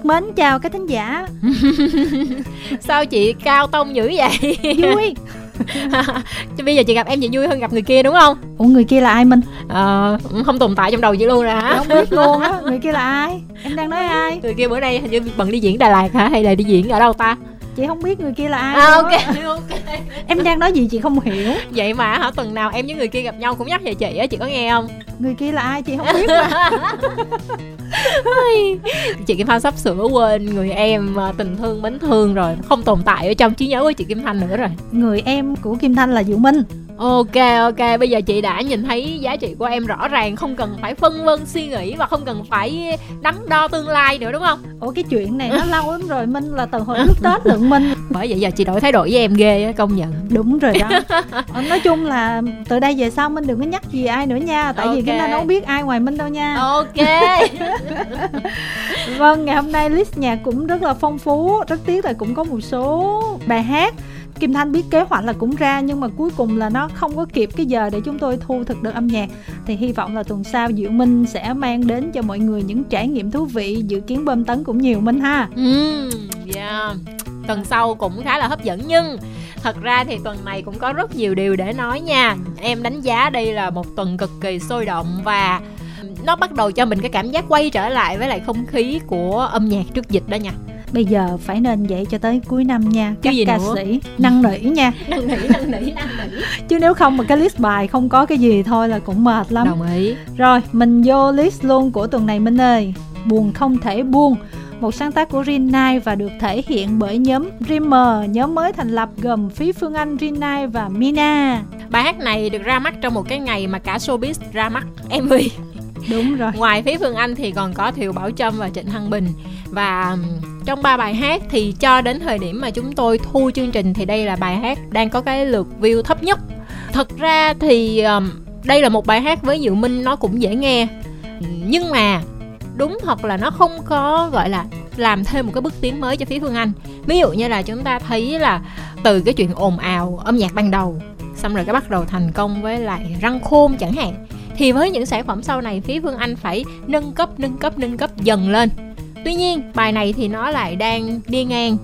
được mến chào các thính giả. Sao chị cao tông dữ vậy? Vui. Bây giờ chị gặp em chị vui hơn gặp người kia đúng không? Ủa người kia là ai minh? Ờ không tồn tại trong đầu chị luôn rồi hả? Không biết luôn á người kia là ai? Em đang nói ai? Người kia bữa nay hình như bận đi diễn đà lạt hả? Hay là đi diễn ở đâu ta? Chị không biết người kia là ai à, ok ok. Em đang nói gì chị không hiểu. Vậy mà hả tuần nào em với người kia gặp nhau cũng nhắc về chị á chị có nghe không? Người kia là ai chị không biết mà chị Kim Thanh sắp sửa quên người em à, tình thương mến thương rồi, không tồn tại ở trong trí nhớ của chị Kim Thanh nữa rồi. Người em của Kim Thanh là Diệu Minh. Ok ok. Bây giờ chị đã nhìn thấy giá trị của em rõ ràng Không cần phải phân vân suy nghĩ Và không cần phải đắn đo tương lai nữa đúng không? Ủa cái chuyện này nó lâu lắm rồi Minh là từ hồi trước Tết lượng Minh. Bởi vậy giờ chị đổi thái độ với em ghê công nhận. Đúng rồi đó. Ờ, Nói chung là từ đây về sau Minh đừng có nhắc gì ai nữa nha Tại okay. vì cái nó không biết ai ngoài Minh đâu nha. Ok. Vâng ngày hôm nay list nhạc cũng rất là phong phú Rất tiếc là cũng có một số bài hát Kim Thanh biết kế hoạch là cũng ra nhưng mà cuối cùng là nó không có kịp cái giờ để chúng tôi thu thực được âm nhạc thì hy vọng là tuần sau Diệu Minh sẽ mang đến cho mọi người những trải nghiệm thú vị dự kiến bơm tấn cũng nhiều Minh ha. Ừ, yeah. Tuần sau cũng khá là hấp dẫn nhưng thật ra thì tuần này cũng có rất nhiều điều để nói nha. Em đánh giá đây là một tuần cực kỳ sôi động và nó bắt đầu cho mình cái cảm giác quay trở lại với lại không khí của âm nhạc trước dịch đó nha bây giờ phải nên vậy cho tới cuối năm nha các ca nữa? sĩ năn nỉ nha năn nỉ năn nỉ năn nỉ chứ nếu không mà cái list bài không có cái gì thôi là cũng mệt lắm đồng ý rồi mình vô list luôn của tuần này minh ơi buồn không thể buông một sáng tác của Rinai và được thể hiện bởi nhóm Dreamer, nhóm mới thành lập gồm Phí Phương Anh, Rinai và Mina. Bài hát này được ra mắt trong một cái ngày mà cả showbiz ra mắt MV. Đúng rồi. Ngoài Phí Phương Anh thì còn có Thiều Bảo Trâm và Trịnh Thăng Bình và trong ba bài hát thì cho đến thời điểm mà chúng tôi thu chương trình thì đây là bài hát đang có cái lượt view thấp nhất. Thật ra thì um, đây là một bài hát với Diệu Minh nó cũng dễ nghe. Nhưng mà đúng thật là nó không có gọi là làm thêm một cái bước tiến mới cho phía Phương Anh. Ví dụ như là chúng ta thấy là từ cái chuyện ồn ào âm nhạc ban đầu xong rồi cái bắt đầu thành công với lại răng khôn chẳng hạn thì với những sản phẩm sau này phía Phương Anh phải nâng cấp nâng cấp nâng cấp dần lên tuy nhiên, bài này thì nó lại đang đi ngang.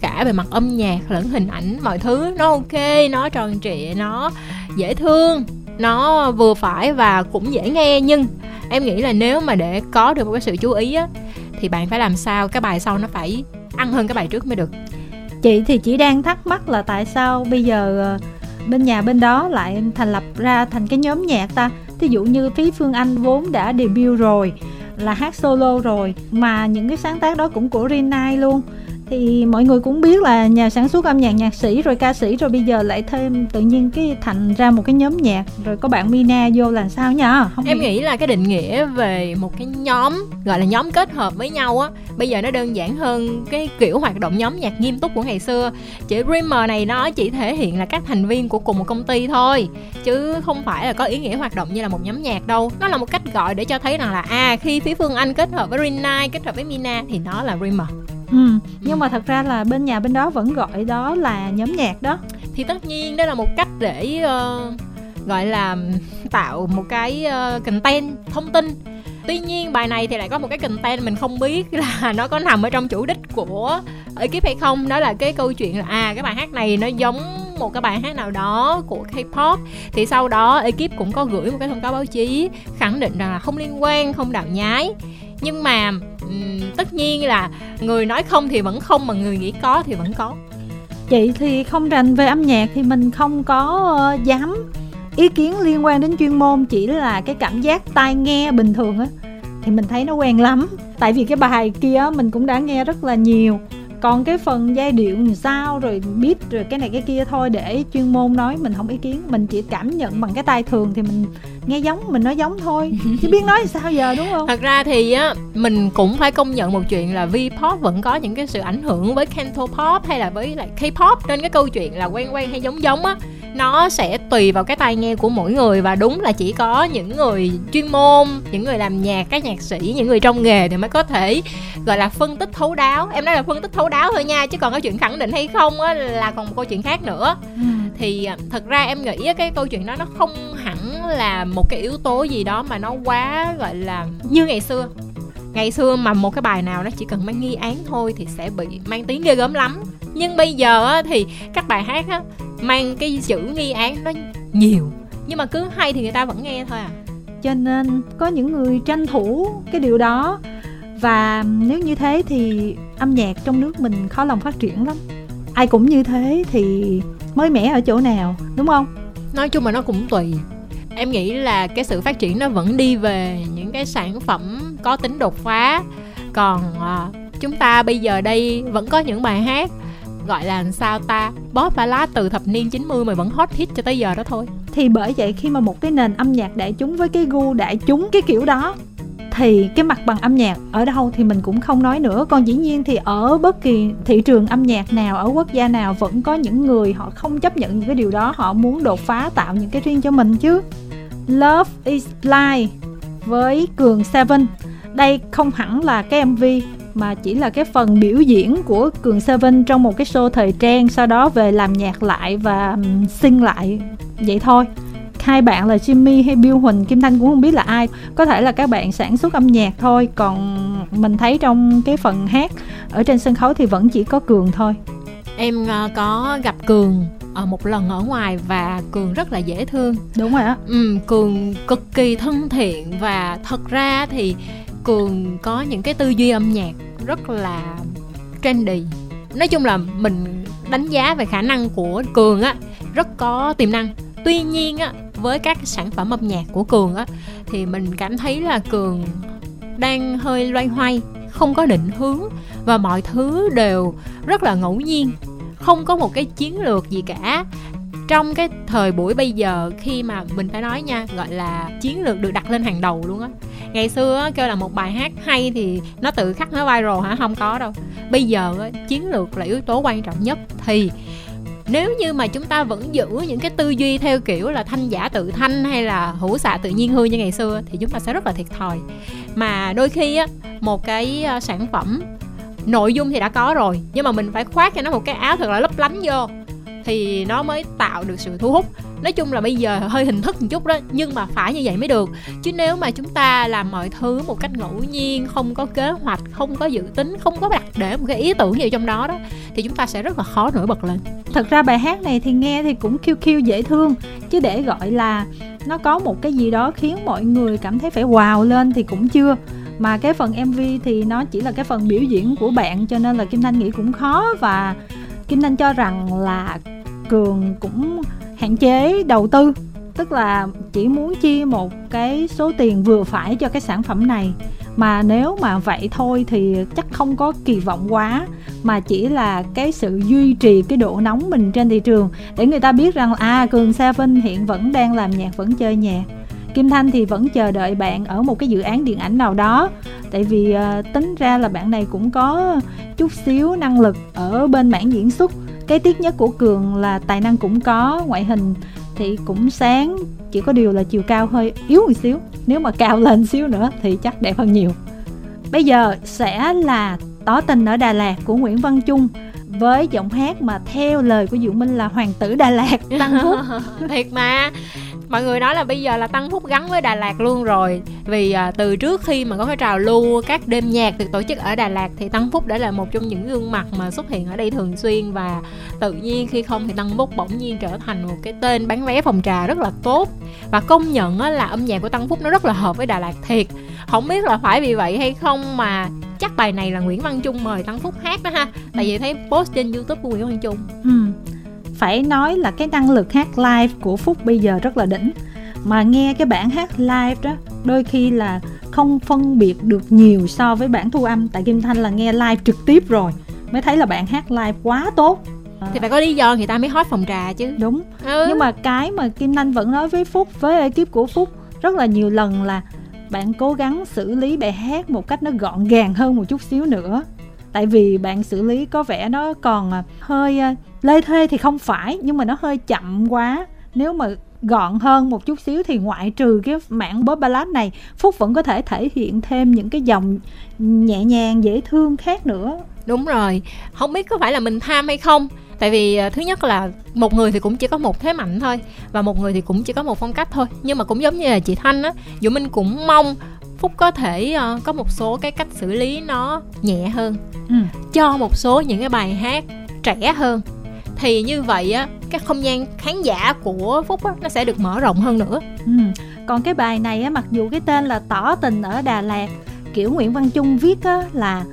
Cả về mặt âm nhạc lẫn hình ảnh, mọi thứ nó ok, nó tròn trịa, nó dễ thương, nó vừa phải và cũng dễ nghe. Nhưng em nghĩ là nếu mà để có được một cái sự chú ý á, thì bạn phải làm sao cái bài sau nó phải ăn hơn cái bài trước mới được? Chị thì chỉ đang thắc mắc là tại sao bây giờ ờ, bên nhà bên đó lại thành lập ra thành cái nhóm nhạc ta? Thí dụ như phí phương anh vốn đã debut rồi là hát solo rồi mà những cái sáng tác đó cũng của Rinai luôn thì mọi người cũng biết là nhà sản xuất âm nhạc nhạc sĩ rồi ca sĩ rồi bây giờ lại thêm tự nhiên cái thành ra một cái nhóm nhạc. Rồi có bạn Mina vô là sao nhở? Không em nghĩ là cái định nghĩa về một cái nhóm gọi là nhóm kết hợp với nhau á bây giờ nó đơn giản hơn cái kiểu hoạt động nhóm nhạc nghiêm túc của ngày xưa. Chữ Dreamer này nó chỉ thể hiện là các thành viên của cùng một công ty thôi chứ không phải là có ý nghĩa hoạt động như là một nhóm nhạc đâu. Nó là một cách gọi để cho thấy rằng là à khi phía Phương Anh kết hợp với Rinai kết hợp với Mina thì nó là Dreamer ừ nhưng mà thật ra là bên nhà bên đó vẫn gọi đó là nhóm nhạc đó. Thì tất nhiên đó là một cách để uh, gọi là tạo một cái uh, content thông tin. Tuy nhiên bài này thì lại có một cái content mình không biết là nó có nằm ở trong chủ đích của ekip hay không. Đó là cái câu chuyện là à cái bài hát này nó giống một cái bài hát nào đó của K-pop. Thì sau đó ekip cũng có gửi một cái thông cáo báo chí khẳng định rằng là không liên quan không đạo nhái nhưng mà um, tất nhiên là người nói không thì vẫn không mà người nghĩ có thì vẫn có. Chị thì không rành về âm nhạc thì mình không có uh, dám ý kiến liên quan đến chuyên môn chỉ là cái cảm giác tai nghe bình thường á. Thì mình thấy nó quen lắm. Tại vì cái bài kia mình cũng đã nghe rất là nhiều còn cái phần giai điệu làm sao rồi biết rồi cái này cái kia thôi để chuyên môn nói mình không ý kiến. Mình chỉ cảm nhận bằng cái tai thường thì mình nghe giống mình nói giống thôi. Chứ biết nói sao giờ đúng không? Thật ra thì á mình cũng phải công nhận một chuyện là V-pop vẫn có những cái sự ảnh hưởng với Canto pop hay là với lại K-pop. Nên cái câu chuyện là quen quen hay giống giống á nó sẽ tùy vào cái tai nghe của mỗi người và đúng là chỉ có những người chuyên môn những người làm nhạc các nhạc sĩ những người trong nghề thì mới có thể gọi là phân tích thấu đáo. Em nói là phân tích thấu đáo thôi nha chứ còn cái chuyện khẳng định hay không á là còn một câu chuyện khác nữa. Ừ. thì à, thật ra em nghĩ cái câu chuyện đó nó không hẳn là một cái yếu tố gì đó mà nó quá gọi là như ngày xưa ngày xưa mà một cái bài nào nó chỉ cần mang nghi án thôi thì sẽ bị mang tiếng ghê gớm lắm. Nhưng bây giờ á, thì các bài hát á, mang cái chữ nghi án nó nhiều. Nhưng mà cứ hay thì người ta vẫn nghe thôi à. Cho nên có những người tranh thủ cái điều đó. Và nếu như thế thì âm nhạc trong nước mình khó lòng phát triển lắm. Ai cũng như thế thì mới mẻ ở chỗ nào đúng không? Nói chung là nó cũng tùy. Em nghĩ là cái sự phát triển nó vẫn đi về những cái sản phẩm có tính đột phá. Còn uh, chúng ta bây giờ đây vẫn có những bài hát gọi là sao ta? Bóp và lá từ thập niên 90 mà vẫn hot hit cho tới giờ đó thôi. Thì bởi vậy khi mà một cái nền âm nhạc đại chúng với cái gu đại chúng cái kiểu đó thì cái mặt bằng âm nhạc ở đâu thì mình cũng không nói nữa. Còn dĩ nhiên thì ở bất kỳ thị trường âm nhạc nào ở quốc gia nào vẫn có những người họ không chấp nhận những cái điều đó họ muốn đột phá tạo những cái riêng cho mình chứ. Love is Blind với Cường Seven đây không hẳn là cái MV mà chỉ là cái phần biểu diễn của Cường Seven trong một cái show thời trang sau đó về làm nhạc lại và sinh lại. Vậy thôi. Hai bạn là Jimmy hay Bill Huỳnh Kim Thanh cũng không biết là ai. Có thể là các bạn sản xuất âm nhạc thôi còn mình thấy trong cái phần hát ở trên sân khấu thì vẫn chỉ có Cường thôi. Em ờ, có gặp Cường ở một lần ở ngoài và cường rất là dễ thương. Đúng rồi á. Ừ, cường cực kỳ thân thiện và thật ra thì cường có những cái tư duy âm nhạc rất là trendy. Nói chung là mình đánh giá về khả năng của cường á, rất có tiềm năng. Tuy nhiên á, với các sản phẩm âm nhạc của cường á, thì mình cảm thấy là cường đang hơi loay hoay, không có định hướng và mọi thứ đều rất là ngẫu nhiên. Không có một cái chiến lược gì cả trong cái thời buổi bây giờ khi mà mình phải nói nha gọi là chiến lược được đặt lên hàng đầu luôn á. Ngày xưa á, kêu là một bài hát hay thì nó tự khắc nó viral hả? Không có đâu. Bây giờ á, chiến lược là yếu tố quan trọng nhất. Thì nếu như mà chúng ta vẫn giữ những cái tư duy theo kiểu là thanh giả tự thanh hay là hữu xạ tự nhiên hư như ngày xưa thì chúng ta sẽ rất là thiệt thòi. Mà đôi khi á một cái ờ, sản phẩm nội dung thì đã có rồi nhưng mà mình phải khoác cho nó một cái áo thật là lấp lánh vô thì nó mới tạo được sự thu hút. Nói chung là bây giờ hơi hình thức một chút đó, nhưng mà phải như vậy mới được. Chứ nếu mà chúng ta làm mọi thứ một cách ngẫu nhiên, không có kế hoạch, không có dự tính, không có đặt để một cái ý tưởng gì trong đó đó, thì chúng ta sẽ rất là khó nổi bật lên. Thật ra bài hát này thì nghe thì cũng kêu kêu dễ thương, chứ để gọi là nó có một cái gì đó khiến mọi người cảm thấy phải wow lên thì cũng chưa. Mà cái phần mv thì nó chỉ là cái phần biểu diễn của bạn, cho nên là kim thanh nghĩ cũng khó và kim thanh cho rằng là cường cũng hạn chế đầu tư, tức là chỉ muốn chia một cái số tiền vừa phải cho cái sản phẩm này. Mà nếu mà vậy thôi thì chắc không có kỳ vọng quá, mà chỉ là cái sự duy trì cái độ nóng mình trên thị trường để người ta biết rằng à cường seven hiện vẫn đang làm nhạc, vẫn chơi nhạc. Kim Thanh thì vẫn chờ đợi bạn ở một cái dự án điện ảnh nào đó. Tại vì uh, tính ra là bạn này cũng có chút xíu năng lực ở bên mảng diễn xuất. Cái tiếc nhất của Cường là tài năng cũng có, ngoại hình thì cũng sáng Chỉ có điều là chiều cao hơi yếu một xíu. Nếu mà cao lên xíu nữa thì chắc đẹp hơn nhiều. Bây giờ sẽ là Tỏ tình ở Đà Lạt của Nguyễn Văn Trung với giọng hát mà theo lời của Diệu Minh là hoàng tử Đà Lạt. Tăng Phúc. Thiệt mà mọi người nói là bây giờ là tăng phúc gắn với đà lạt luôn rồi. Vì à, từ trước khi mà có cái trào lưu các đêm nhạc được tổ chức ở đà lạt thì tăng phúc đã là một trong những gương mặt mà xuất hiện ở đây thường xuyên và tự nhiên khi không thì tăng phúc bỗng nhiên trở thành một cái tên bán vé phòng trà rất là tốt. Và công nhận á, là âm nhạc của tăng phúc nó rất là hợp với đà lạt thiệt. Không biết là phải vì vậy hay không mà chắc bài này là nguyễn văn trung mời tăng phúc hát đó ha. Tại vì thấy post trên youtube của nguyễn văn trung. Ừ phải nói là cái năng lực hát live của phúc bây giờ rất là đỉnh. Mà nghe cái bản hát live đó đôi khi là không phân biệt được nhiều so với bản thu âm. Tại kim thanh là nghe live trực tiếp rồi mới thấy là bạn hát live quá tốt. Thì phải có lý do người ta mới hot phòng trà chứ. Đúng. Ừ. nhưng mà cái mà kim thanh vẫn nói với phúc với ekip của phúc rất là nhiều lần là bạn cố gắng xử lý bài hát một cách nó gọn gàng hơn một chút xíu nữa. Tại vì bạn xử lý có vẻ nó còn à, hơi à, lê thê thì không phải nhưng mà nó hơi chậm quá. Nếu mà gọn hơn một chút xíu thì ngoại trừ cái mảng bóp ballad này phúc vẫn có thể thể hiện thêm những cái dòng nhẹ nhàng dễ thương khác nữa. Đúng rồi. Không biết có phải là mình tham hay không. Tại vì à, thứ nhất là một người thì cũng chỉ có một thế mạnh thôi và một người thì cũng chỉ có một phong cách thôi. Nhưng mà cũng giống như là chị thanh á dù minh cũng mong phúc có thể uh, có một số cái cách xử lý nó nhẹ hơn ừ. cho một số những cái bài hát trẻ hơn thì như vậy á cái không gian khán giả của phúc á, nó sẽ được mở rộng hơn nữa ừ. còn cái bài này á mặc dù cái tên là tỏ tình ở đà lạt kiểu nguyễn văn trung viết á là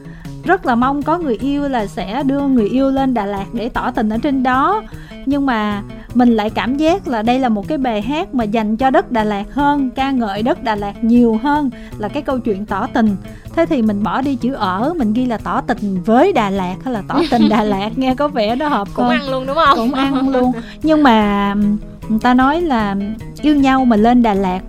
rất là mong có người yêu là sẽ đưa người yêu lên Đà Lạt để tỏ tình ở trên đó nhưng mà mình lại cảm giác là đây là một cái bài hát mà dành cho đất Đà Lạt hơn ca ngợi đất Đà Lạt nhiều hơn là cái câu chuyện tỏ tình. Thế thì mình bỏ đi chữ ở mình ghi là tỏ tình với Đà Lạt hay là tỏ tình Đà Lạt nghe có vẻ nó hợp cũng hơn. ăn luôn đúng không? Cũng ăn luôn. Nhưng mà người ta nói là yêu nhau mà lên Đà Lạt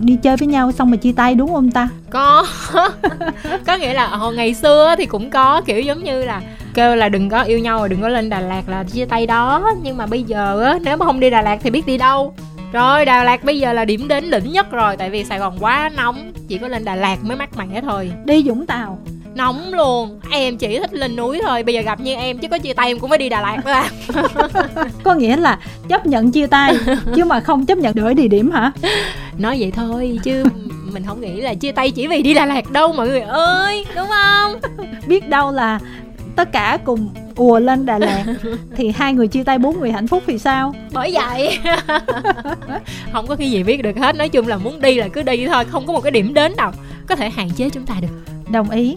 đi chơi với nhau xong mà chia tay đúng không ta? Có. Có nghĩa là hồi ngày xưa thì cũng có kiểu giống như là kêu là đừng có yêu nhau rồi đừng có lên Đà Lạt là chia tay đó. Nhưng mà bây giờ á nếu mà không đi Đà Lạt thì biết đi đâu. Rồi Đà Lạt bây giờ là điểm đến đỉnh nhất rồi tại vì Sài Gòn quá nóng chỉ có lên Đà Lạt mới mát mẻ thôi. Đi Vũng Tàu nóng luôn. Em chỉ thích lên núi thôi. Bây giờ gặp như em chứ có chia tay em cũng phải đi Đà Lạt à có nghĩa là chấp nhận chia tay chứ mà không chấp nhận đổi địa điểm hả? Nói vậy thôi chứ mình không nghĩ là chia tay chỉ vì đi Đà Lạt đâu mọi người ơi đúng không? Biết đâu là tất cả cùng ùa lên Đà Lạt thì hai người chia tay bốn người hạnh phúc thì sao? Bởi vậy. Không có cái gì biết được hết. Nói chung là muốn đi là cứ đi thôi không có một cái điểm đến nào có thể hạn chế chúng ta được. Đồng ý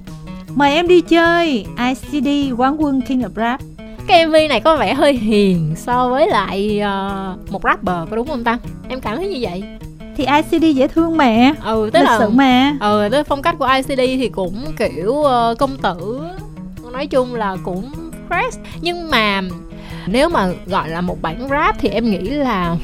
mời em đi chơi. ICD quán quân King of Rap. Cái MV này có vẻ hơi hiền so với lại uh, một rapper có đúng không ta? Em cảm thấy như vậy. Thì ICD dễ thương mà. Ừ tức lịch là sự mà. Ừ tới phong cách của ICD thì cũng kiểu uh, công tử nói chung là cũng fresh. Nhưng mà nếu mà gọi là một bản rap thì em nghĩ là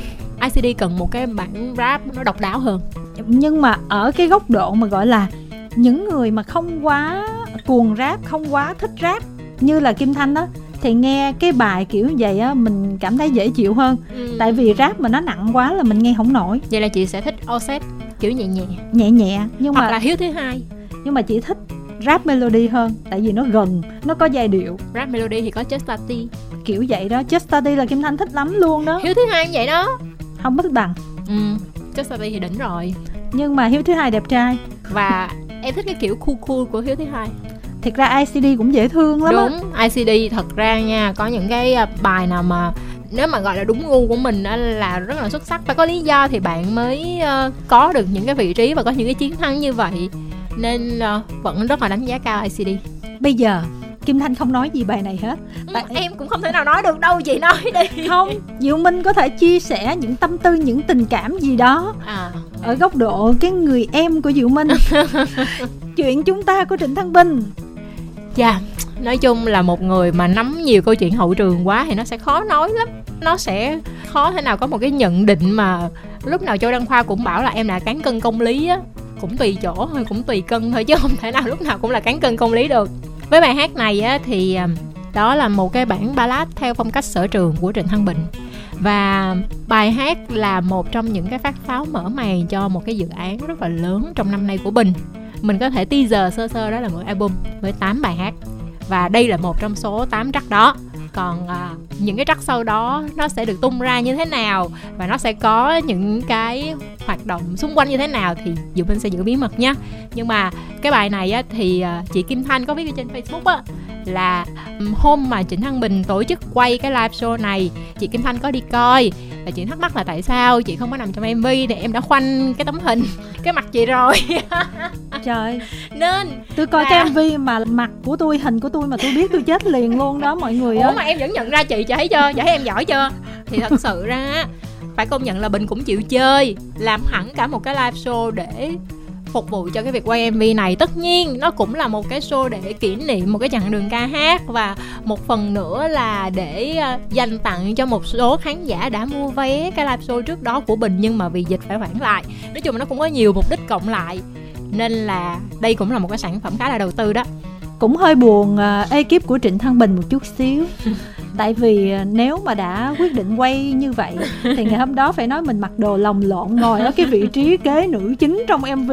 ICD cần một cái bản rap nó độc đáo hơn. Nhưng mà ở cái góc độ mà gọi là những người mà không quá cuồng rap không quá thích rap như là Kim Thanh đó. Thì nghe cái bài kiểu vậy á mình cảm thấy dễ chịu hơn. Ừ. tại vì rap mà nó nặng quá là mình nghe không nổi. Vậy là chị sẽ thích Offset kiểu nhẹ nhẹ. Nhẹ nhẹ nhưng hoặc mà là hiếu thứ hai. nhưng mà chị thích rap melody hơn tại vì nó gần nó có giai điệu. Rap melody thì có Just Tati kiểu vậy đó Just Study là Kim Thanh thích lắm luôn đó. Hiếu thứ hai vậy đó. Không bất bằng. Ừ Just Tati thì đỉnh rồi. Nhưng mà Hiếu thứ hai đẹp trai. Và em thích cái kiểu cool cool của hiếu thứ hai thiệt ra ICD cũng dễ thương lắm á. đúng ICD thật ra nha có những cái à, bài nào mà nếu mà gọi là đúng gu của mình á là rất là xuất sắc. Phải có lý do thì bạn mới uh, có được những cái vị trí và có những cái chiến thắng như vậy. Nên uh, vẫn rất là đánh giá cao ICD bây giờ Kim Thanh không nói gì bài này hết. Tại... em cũng không thể nào nói được đâu chị nói đi. Không Diệu Minh có thể chia sẻ những tâm tư những tình cảm gì đó à. ở góc độ cái người em của Diệu Minh. Chuyện chúng ta của Trịnh Thăng Bình dạ yeah. nói chung là một người mà nắm nhiều câu chuyện hậu trường quá thì nó sẽ khó nói lắm. Nó sẽ khó thế nào có một cái nhận định mà lúc nào châu đăng khoa cũng bảo là em là cán cân công lý á, cũng tùy chỗ thôi, cũng tùy cân thôi, chứ không thể nào lúc nào cũng là cán cân công lý được. Với bài hát này á thì à, đó là một cái bản ballad theo phong cách sở trường của Trịnh Thăng Bình. Và bài hát là một trong những cái phát pháo mở màn cho một cái dự án rất là lớn trong năm nay của Bình mình có thể teaser sơ sơ đó là một album với 8 bài hát. Và đây là một trong số 8 track đó. Còn à, những cái track sau đó nó sẽ được tung ra như thế nào và nó sẽ có những cái hoạt động xung quanh như thế nào thì Diệu Minh sẽ giữ bí mật nhé nhưng mà cái bài này á, thì à, chị Kim Thanh có viết trên Facebook á là hôm mà Trịnh Thăng Bình tổ chức quay cái live show này chị Kim Thanh có đi coi. Và chị thắc mắc là tại sao chị không có nằm trong MV thì em đã khoanh cái tấm hình cái mặt chị rồi? Trời nên tôi coi là... cái MV mà mặt của tôi hình của tôi mà tôi biết tôi chết liền luôn đó mọi người ủa ơi. mà em vẫn nhận ra chị chị thấy chưa? Chị thấy em giỏi chưa? Thì thật sự ra phải công nhận là bình cũng chịu chơi làm hẳn cả một cái live show để phục vụ cho cái việc quay MV này. Tất nhiên nó cũng là một cái show để kỷ niệm một cái chặng đường ca hát và một phần nữa là để uh, dành tặng cho một số khán giả đã mua vé cái live show trước đó của Bình nhưng mà vì dịch phải hoãn lại. Nói chung là nó cũng có nhiều mục đích cộng lại nên là đây cũng là một cái sản phẩm khá là đầu tư đó cũng hơi buồn uh, ekip của Trịnh Thăng Bình một chút xíu tại vì nếu mà đã quyết định quay như vậy thì ngày hôm đó phải nói mình mặc đồ lồng lộn ngồi ở cái vị trí kế nữ chính trong mv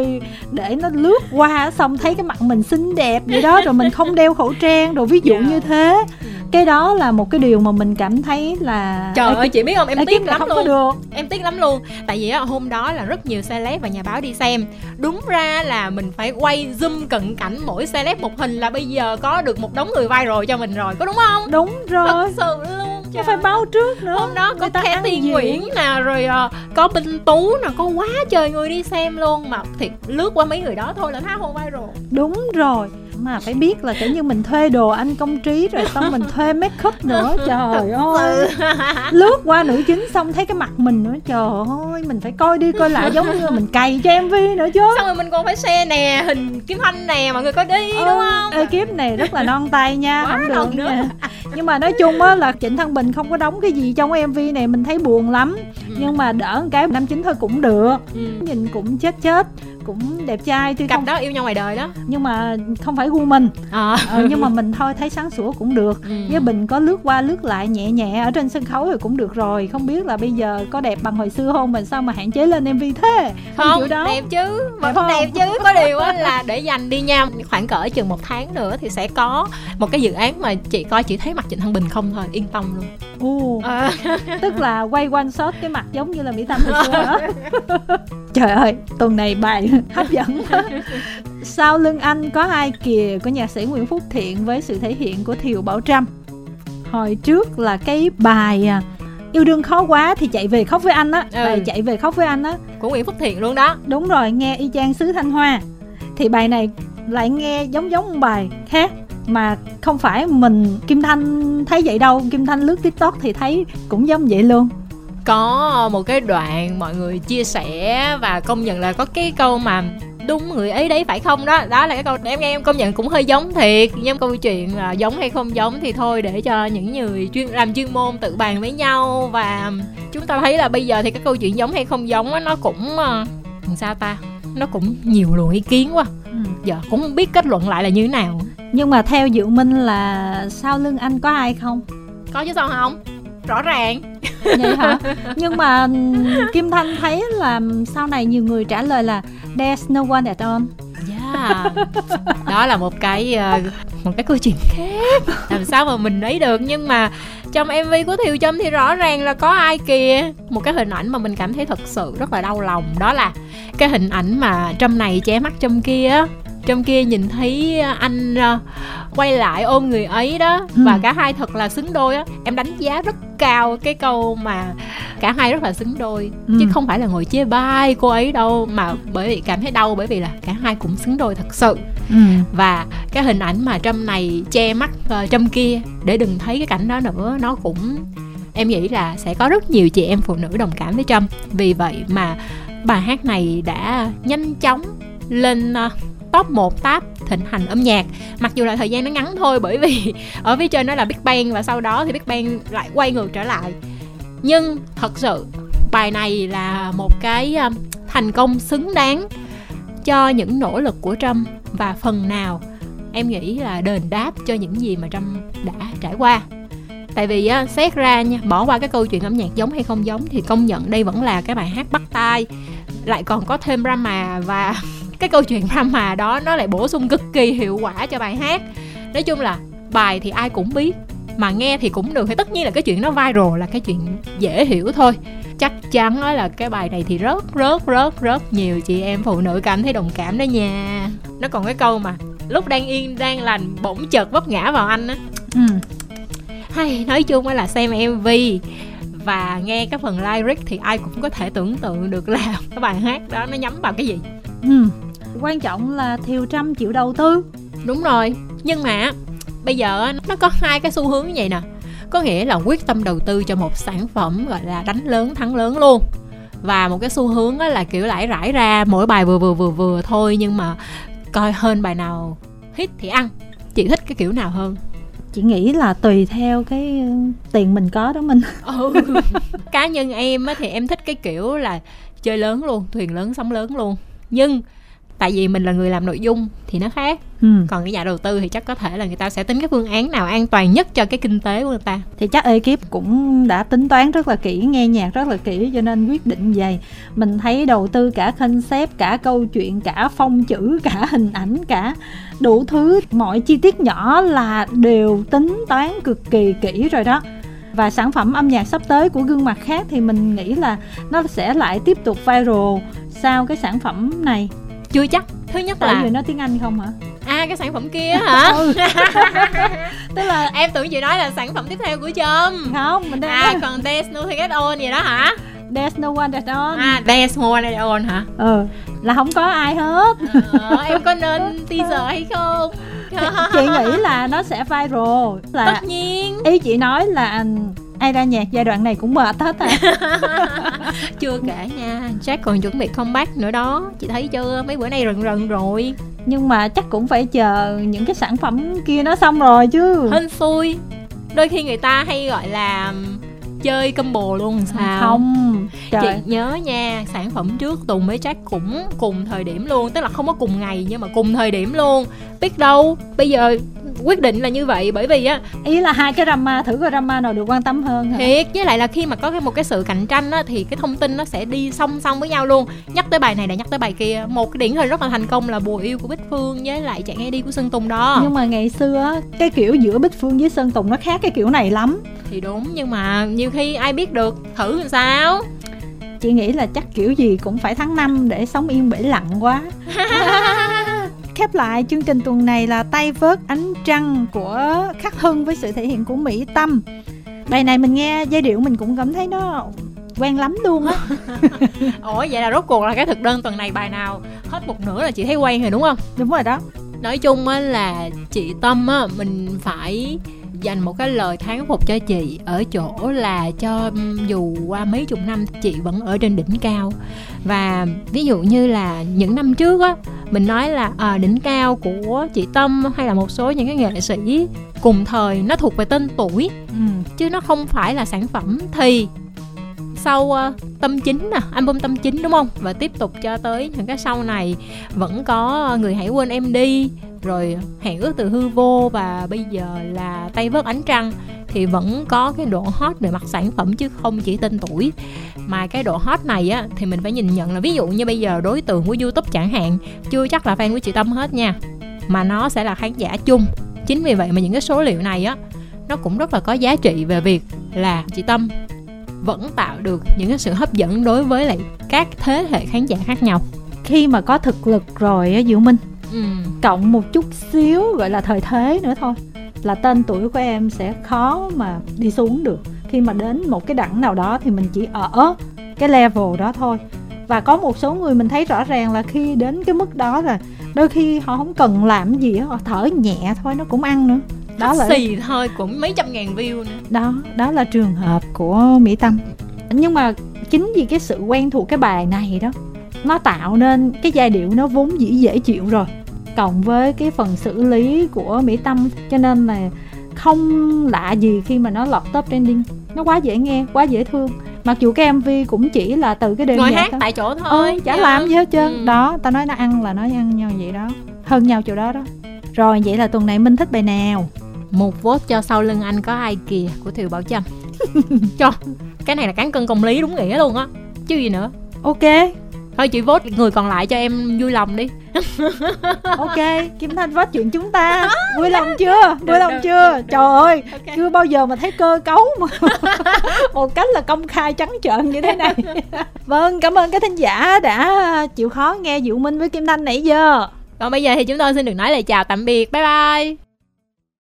để nó lướt qua xong thấy cái mặt mình xinh đẹp vậy đó rồi mình không đeo khẩu trang đồ ví dụ yeah. như thế cái đó là một cái điều mà mình cảm thấy là trời ơi chị biết không? Em tiếc lắm luôn. được. Em tiếc lắm luôn. Tại vì á, hôm đó là rất nhiều celeb và nhà báo đi xem. Đúng ra là mình phải quay zoom cận cảnh mỗi celeb một hình là bây giờ có được một đống người viral cho mình rồi có đúng không? Đúng rồi. Thật sự luôn Trời phải báo trước nữa. Hôm đó có Kathy? Nguyễn nè rồi ờ, có Binh Tú nè có quá trời người đi xem luôn. Mà thiệt lướt qua mấy người đó thôi là tha hồ viral. Đúng rồi mà phải biết là kiểu như mình thuê đồ anh công trí rồi xong mình thuê make up nữa trời ơi. Lướt qua nữ chính xong thấy cái mặt mình nữa trời ơi mình phải coi đi coi lại giống như là mình cày cho mv nữa chứ. Xong rồi mình còn phải share nè hình Kim Thanh nè mọi người có đi đúng không? ekip này rất là non tay nha Quá không được nữa. nha. Nhưng mà nói chung á là trịnh thăng bình không có đóng cái gì trong mv này mình thấy buồn lắm. Ừ. nhưng mà đỡ một cái năm chính thôi cũng được. Ừ. nhìn cũng chết chết cũng đẹp trai tuy cặp không đó yêu nhau ngoài đời đó. Nhưng mà không phải gu mình. À. ờ, nhưng mà mình thôi thấy sáng sủa cũng được. Ừ. với bình có lướt qua lướt lại nhẹ nhẹ ở trên sân khấu thì cũng được rồi. Không biết là bây giờ có đẹp bằng hồi xưa không mà sao mà hạn chế lên mv thế? Không đâu. đẹp chứ. Vẫn không? đẹp chứ. Có điều á là để dành đi nha. Khoảng cỡ chừng một tháng nữa thì sẽ có một cái dự án mà chị coi chỉ thấy mặt Trịnh Thăng Bình không thôi. Yên tâm luôn. Ồ, à. tức là quay one shot cái mặt giống như là mỹ tâm hồi xưa hả? Trời ơi tuần này bài hấp dẫn. Sau lưng anh có ai kìa của nhạc sĩ nguyễn phúc thiện với sự thể hiện của thiều bảo trâm. Hồi trước là cái bài à, yêu đương khó quá thì chạy về khóc với anh á Ừ. bài chạy về khóc với anh á. Của Nguyễn Phúc Thiện luôn đó. Đúng rồi nghe y chang sứ thanh hoa. Thì bài này lại nghe giống giống một bài khác mà không phải mình kim thanh thấy vậy đâu. Kim thanh lướt tiktok thì thấy cũng giống vậy luôn có một cái đoạn mọi người chia sẻ và công nhận là có cái câu mà đúng người ấy đấy phải không đó? Đó là cái câu em nghe em công nhận cũng hơi giống thiệt. Nhưng câu chuyện là giống hay không giống thì thôi để cho những người chuyên làm chuyên môn tự bàn với nhau. Và chúng ta thấy là bây giờ thì cái câu chuyện giống hay không giống á, nó cũng làm sao ta? Nó cũng nhiều luồng ý kiến quá. Ừ. giờ cũng không biết kết luận lại là như thế nào. Nhưng mà theo diệu minh là sau lưng anh có ai không? Có chứ sao không? Rõ ràng vậy hả? Nhưng mà ừ, kim thanh thấy là sau này nhiều người trả lời là there's no one at all. Yeah. đó là một cái ờ, một cái câu chuyện khác. Làm sao mà mình ấy được? Nhưng mà trong mv của thiều trâm thì rõ ràng là có ai kìa. Một cái hình ảnh mà mình cảm thấy thật sự rất là đau lòng, đó là cái hình ảnh mà trâm này che mắt trâm kia trong kia nhìn thấy anh ờ, quay lại ôm người ấy đó Ừ. và cả hai thật là xứng đôi á em đánh giá rất cao cái câu mà cả hai rất là xứng đôi Ừ. chứ không phải là ngồi chê bai cô ấy đâu mà bởi vì cảm thấy đau bởi vì là cả hai cũng xứng đôi thật sự ừ. và cái hình ảnh mà trâm này che mắt uh, trâm kia để đừng thấy cái cảnh đó nữa nó cũng em nghĩ là sẽ có rất nhiều chị em phụ nữ đồng cảm với trâm vì vậy mà bài hát này đã nhanh chóng lên uh, top 1 tab thịnh hành âm nhạc. Mặc dù là thời gian nó ngắn thôi bởi vì ở phía trên nó là Big Bang và sau đó thì Big Bang lại quay ngược trở lại. Nhưng thật sự bài này là một cái um, thành công xứng đáng cho những nỗ lực của Trâm và phần nào em nghĩ là đền đáp cho những gì mà Trâm đã trải qua. Tại vì á, xét ra nha bỏ qua cái câu chuyện âm nhạc giống hay không giống thì công nhận đây vẫn là cái bài hát bắt tai. Lại còn có thêm drama và cái câu chuyện drama đó nó lại bổ sung cực kỳ hiệu quả cho bài hát. Nói chung là bài thì ai cũng biết mà nghe thì cũng được. Thì tất nhiên là cái chuyện nó viral là cái chuyện dễ hiểu thôi. Chắc chắn là cái bài này thì rất rất rất rất nhiều chị em phụ nữ cảm thấy đồng cảm đó nha. Nó còn cái câu mà lúc đang yên đang lành bỗng chợt vấp ngã vào anh á. Ừ. hay nói chung là xem mv và nghe cái phần lyric thì ai cũng có thể tưởng tượng được là cái bài hát đó nó nhắm vào cái gì. Ừ. quan trọng là thiều trâm chịu đầu tư. Đúng rồi. Nhưng mà bây giờ nó có hai cái xu hướng như vậy nè. Có nghĩa là quyết tâm đầu tư cho một sản phẩm gọi là đánh lớn thắng lớn luôn. Và một cái xu hướng là kiểu lãi rải ra mỗi bài vừa vừa vừa vừa thôi nhưng mà coi hơn bài nào hit thì ăn. Chị thích cái kiểu nào hơn? Chị nghĩ là tùy theo cái ừ, tiền mình có đó mình. Ừ. cá nhân em á thì em thích cái kiểu là chơi lớn luôn thuyền lớn sóng lớn luôn. Nhưng tại vì mình là người làm nội dung thì nó khác. Ừ. còn cái nhà đầu tư thì chắc có thể là người ta sẽ tính cái phương án nào an toàn nhất cho cái kinh tế của người ta. Thì chắc ekip cũng đã tính toán rất là kỹ nghe nhạc rất là kỹ cho nên quyết định vậy. Mình thấy đầu tư cả concept cả câu chuyện cả phong chữ cả hình ảnh cả đủ thứ mọi chi tiết nhỏ là đều tính toán cực kỳ kỹ rồi đó. Và sản phẩm âm nhạc sắp tới của gương mặt khác thì mình nghĩ là nó sẽ lại tiếp tục viral sau cái sản phẩm này chưa chắc. Thứ nhất tại là vì nó tiếng anh không hả? À cái sản phẩm kia hả? Ừ. tức là em tưởng chị nói là sản phẩm tiếp theo của trâm không mình đang à còn there's nothing at all gì đó hả? There's no one at all. À there's no one at all hả? Ừ là không có ai hết. Ờ, em có nên teaser hay không? Chị nghĩ là nó sẽ viral. Là tất nhiên. ý chị nói là ai ra nhạc giai đoạn này cũng mệt hết à. Chưa kể nha Jack còn chuẩn bị comeback nữa đó. Chị thấy chưa? Mấy bữa nay rần rần rồi. Nhưng mà chắc cũng phải chờ những cái sản phẩm kia nó xong rồi chứ. Hên xui. Đôi khi người ta hay gọi là chơi combo luôn sao? không. Trời. chị nhớ nha sản phẩm trước tùng với jack cũng cùng thời điểm luôn. Tức là không có cùng ngày nhưng mà cùng thời điểm luôn. Biết đâu bây giờ quyết định là như vậy bởi vì á ý là hai cái drama thử coi drama nào được quan tâm hơn hả? thiệt với lại là khi mà có cái một cái sự cạnh tranh á thì cái thông tin nó sẽ đi song song với nhau luôn. Nhắc tới bài này là nhắc tới bài kia. Một cái điển hình rất là thành công là bùa yêu của bích phương với lại chạy nghe đi của sơn tùng đó. Nhưng mà ngày xưa cái kiểu giữa bích phương với sơn tùng nó khác cái kiểu này lắm. Thì đúng nhưng mà nhiều khi ai biết được thử làm sao? Chị nghĩ là chắc kiểu gì cũng phải tháng 5 để sống yên bể lặng quá khép lại chương trình tuần này là tay vớt ánh trăng của khắc hưng với sự thể hiện của mỹ tâm. Bài này mình nghe giai điệu mình cũng cảm thấy nó quen lắm luôn á. Ủa vậy là rốt cuộc là cái thực đơn tuần này bài nào hết một nửa là chị thấy quen rồi đúng không? Đúng rồi đó. Nói chung á là chị tâm á mình phải dành một cái lời thán phục cho chị ở chỗ là cho dù qua mấy chục năm chị vẫn ở trên đỉnh cao. Và ví dụ như là những năm trước á mình nói là à, đỉnh cao của chị tâm hay là một số những cái nghệ sĩ cùng thời nó thuộc về tên tuổi ừ. chứ nó không phải là sản phẩm thì sau uh, tâm chính nè album tâm chính đúng không? Và tiếp tục cho tới những cái sau này vẫn có người hãy quên em đi rồi hẹn ước từ hư vô và bây giờ là tay vớt ánh trăng thì vẫn có cái độ hot về mặt sản phẩm chứ không chỉ tên tuổi. Mà cái độ hot này á, thì mình phải nhìn nhận là ví dụ như bây giờ đối tượng của youtube chẳng hạn, chưa chắc là fan của chị tâm hết nha, mà nó sẽ là khán giả chung. Chính vì vậy mà những cái số liệu này á, nó cũng rất là có giá trị về việc là chị tâm vẫn tạo được những cái sự hấp dẫn đối với lại các thế hệ khán giả khác nhau. Khi mà có thực lực rồi á, diệu minh ừ. cộng một chút xíu gọi là thời thế nữa thôi. Là tên tuổi của em sẽ khó mà đi xuống được. Khi mà đến một cái đẳng nào đó thì mình chỉ ở cái level đó thôi. Và có một số người mình thấy rõ ràng là khi đến cái mức đó là đôi khi họ không cần làm gì á họ thở nhẹ thôi nó cũng ăn nữa. Đó là xì thôi cũng mấy trăm ngàn view nữa. Đó đó là trường hợp của mỹ tâm. Nhưng mà chính vì cái sự quen thuộc cái bài này đó nó tạo nên cái giai điệu nó vốn dĩ dễ chịu rồi cộng với cái phần xử lý của mỹ tâm cho nên là không lạ gì khi mà nó lọt top trending. Nó quá dễ nghe quá dễ thương. Mặc dù cái mv cũng chỉ là từ cái đêm ngồi hát thôi. tại chỗ thôi. ừ, chả yeah. làm gì hết trơn. Ừ. đó tao nói nó ăn là nó ăn nhau vậy đó. Hơn nhau chỗ đó đó. Rồi vậy là tuần này minh thích bài nào? Một vote cho sau lưng anh có ai kìa của thiều bảo trâm cho cái này là cán cân công lý đúng nghĩa luôn á. Chứ gì nữa. Ok thôi chị vote người còn lại cho em vui lòng đi. Ok kim thanh vote chuyện chúng ta. Vui lòng chưa? vui lòng chưa? được, trời ơi okay. chưa bao giờ mà thấy cơ cấu mà. Một cách là công khai trắng trợn như thế này. Vâng cảm ơn các thính giả đã chịu khó nghe diệu minh với kim thanh nãy giờ. Còn bây giờ thì chúng tôi xin được nói lời chào tạm biệt. Bye bye